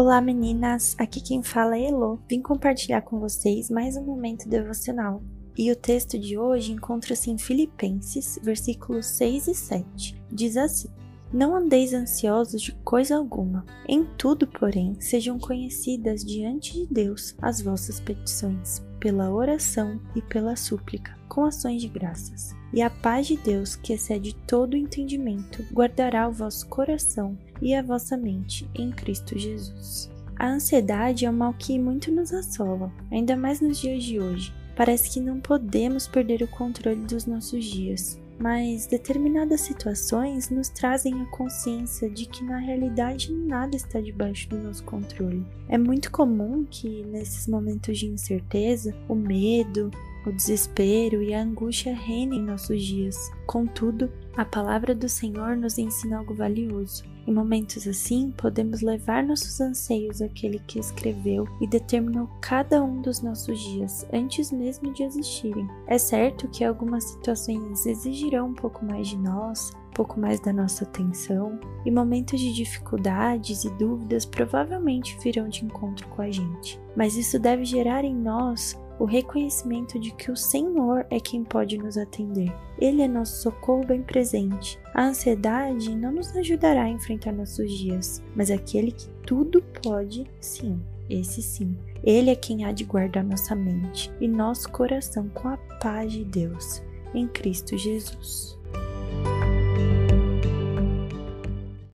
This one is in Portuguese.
Olá meninas, aqui quem fala é Elo. Vim compartilhar com vocês mais um momento devocional. E o texto de hoje encontra-se em Filipenses, versículos 6 e 7. Diz assim: Não andeis ansiosos de coisa alguma. Em tudo, porém, sejam conhecidas diante de Deus as vossas petições, pela oração e pela súplica, com ações de graças. E a paz de Deus, que excede todo entendimento, guardará o vosso coração e a vossa mente em Cristo Jesus. A ansiedade é um mal que muito nos assola, ainda mais nos dias de hoje. Parece que não podemos perder o controle dos nossos dias, mas determinadas situações nos trazem a consciência de que na realidade nada está debaixo do nosso controle. É muito comum que nesses momentos de incerteza, o medo, o desespero e a angústia reinem em nossos dias. Contudo, a palavra do Senhor nos ensina algo valioso. Em momentos assim, podemos levar nossos anseios àquele que escreveu e determinou cada um dos nossos dias antes mesmo de existirem. É certo que algumas situações exigirão um pouco mais de nós, um pouco mais da nossa atenção, e momentos de dificuldades e dúvidas provavelmente virão de encontro com a gente. Mas isso deve gerar em nós o reconhecimento de que o Senhor é quem pode nos atender. Ele é nosso socorro bem presente. A ansiedade não nos ajudará a enfrentar nossos dias, mas aquele que tudo pode, sim, esse sim. Ele é quem há de guardar nossa mente e nosso coração com a paz de Deus em Cristo Jesus.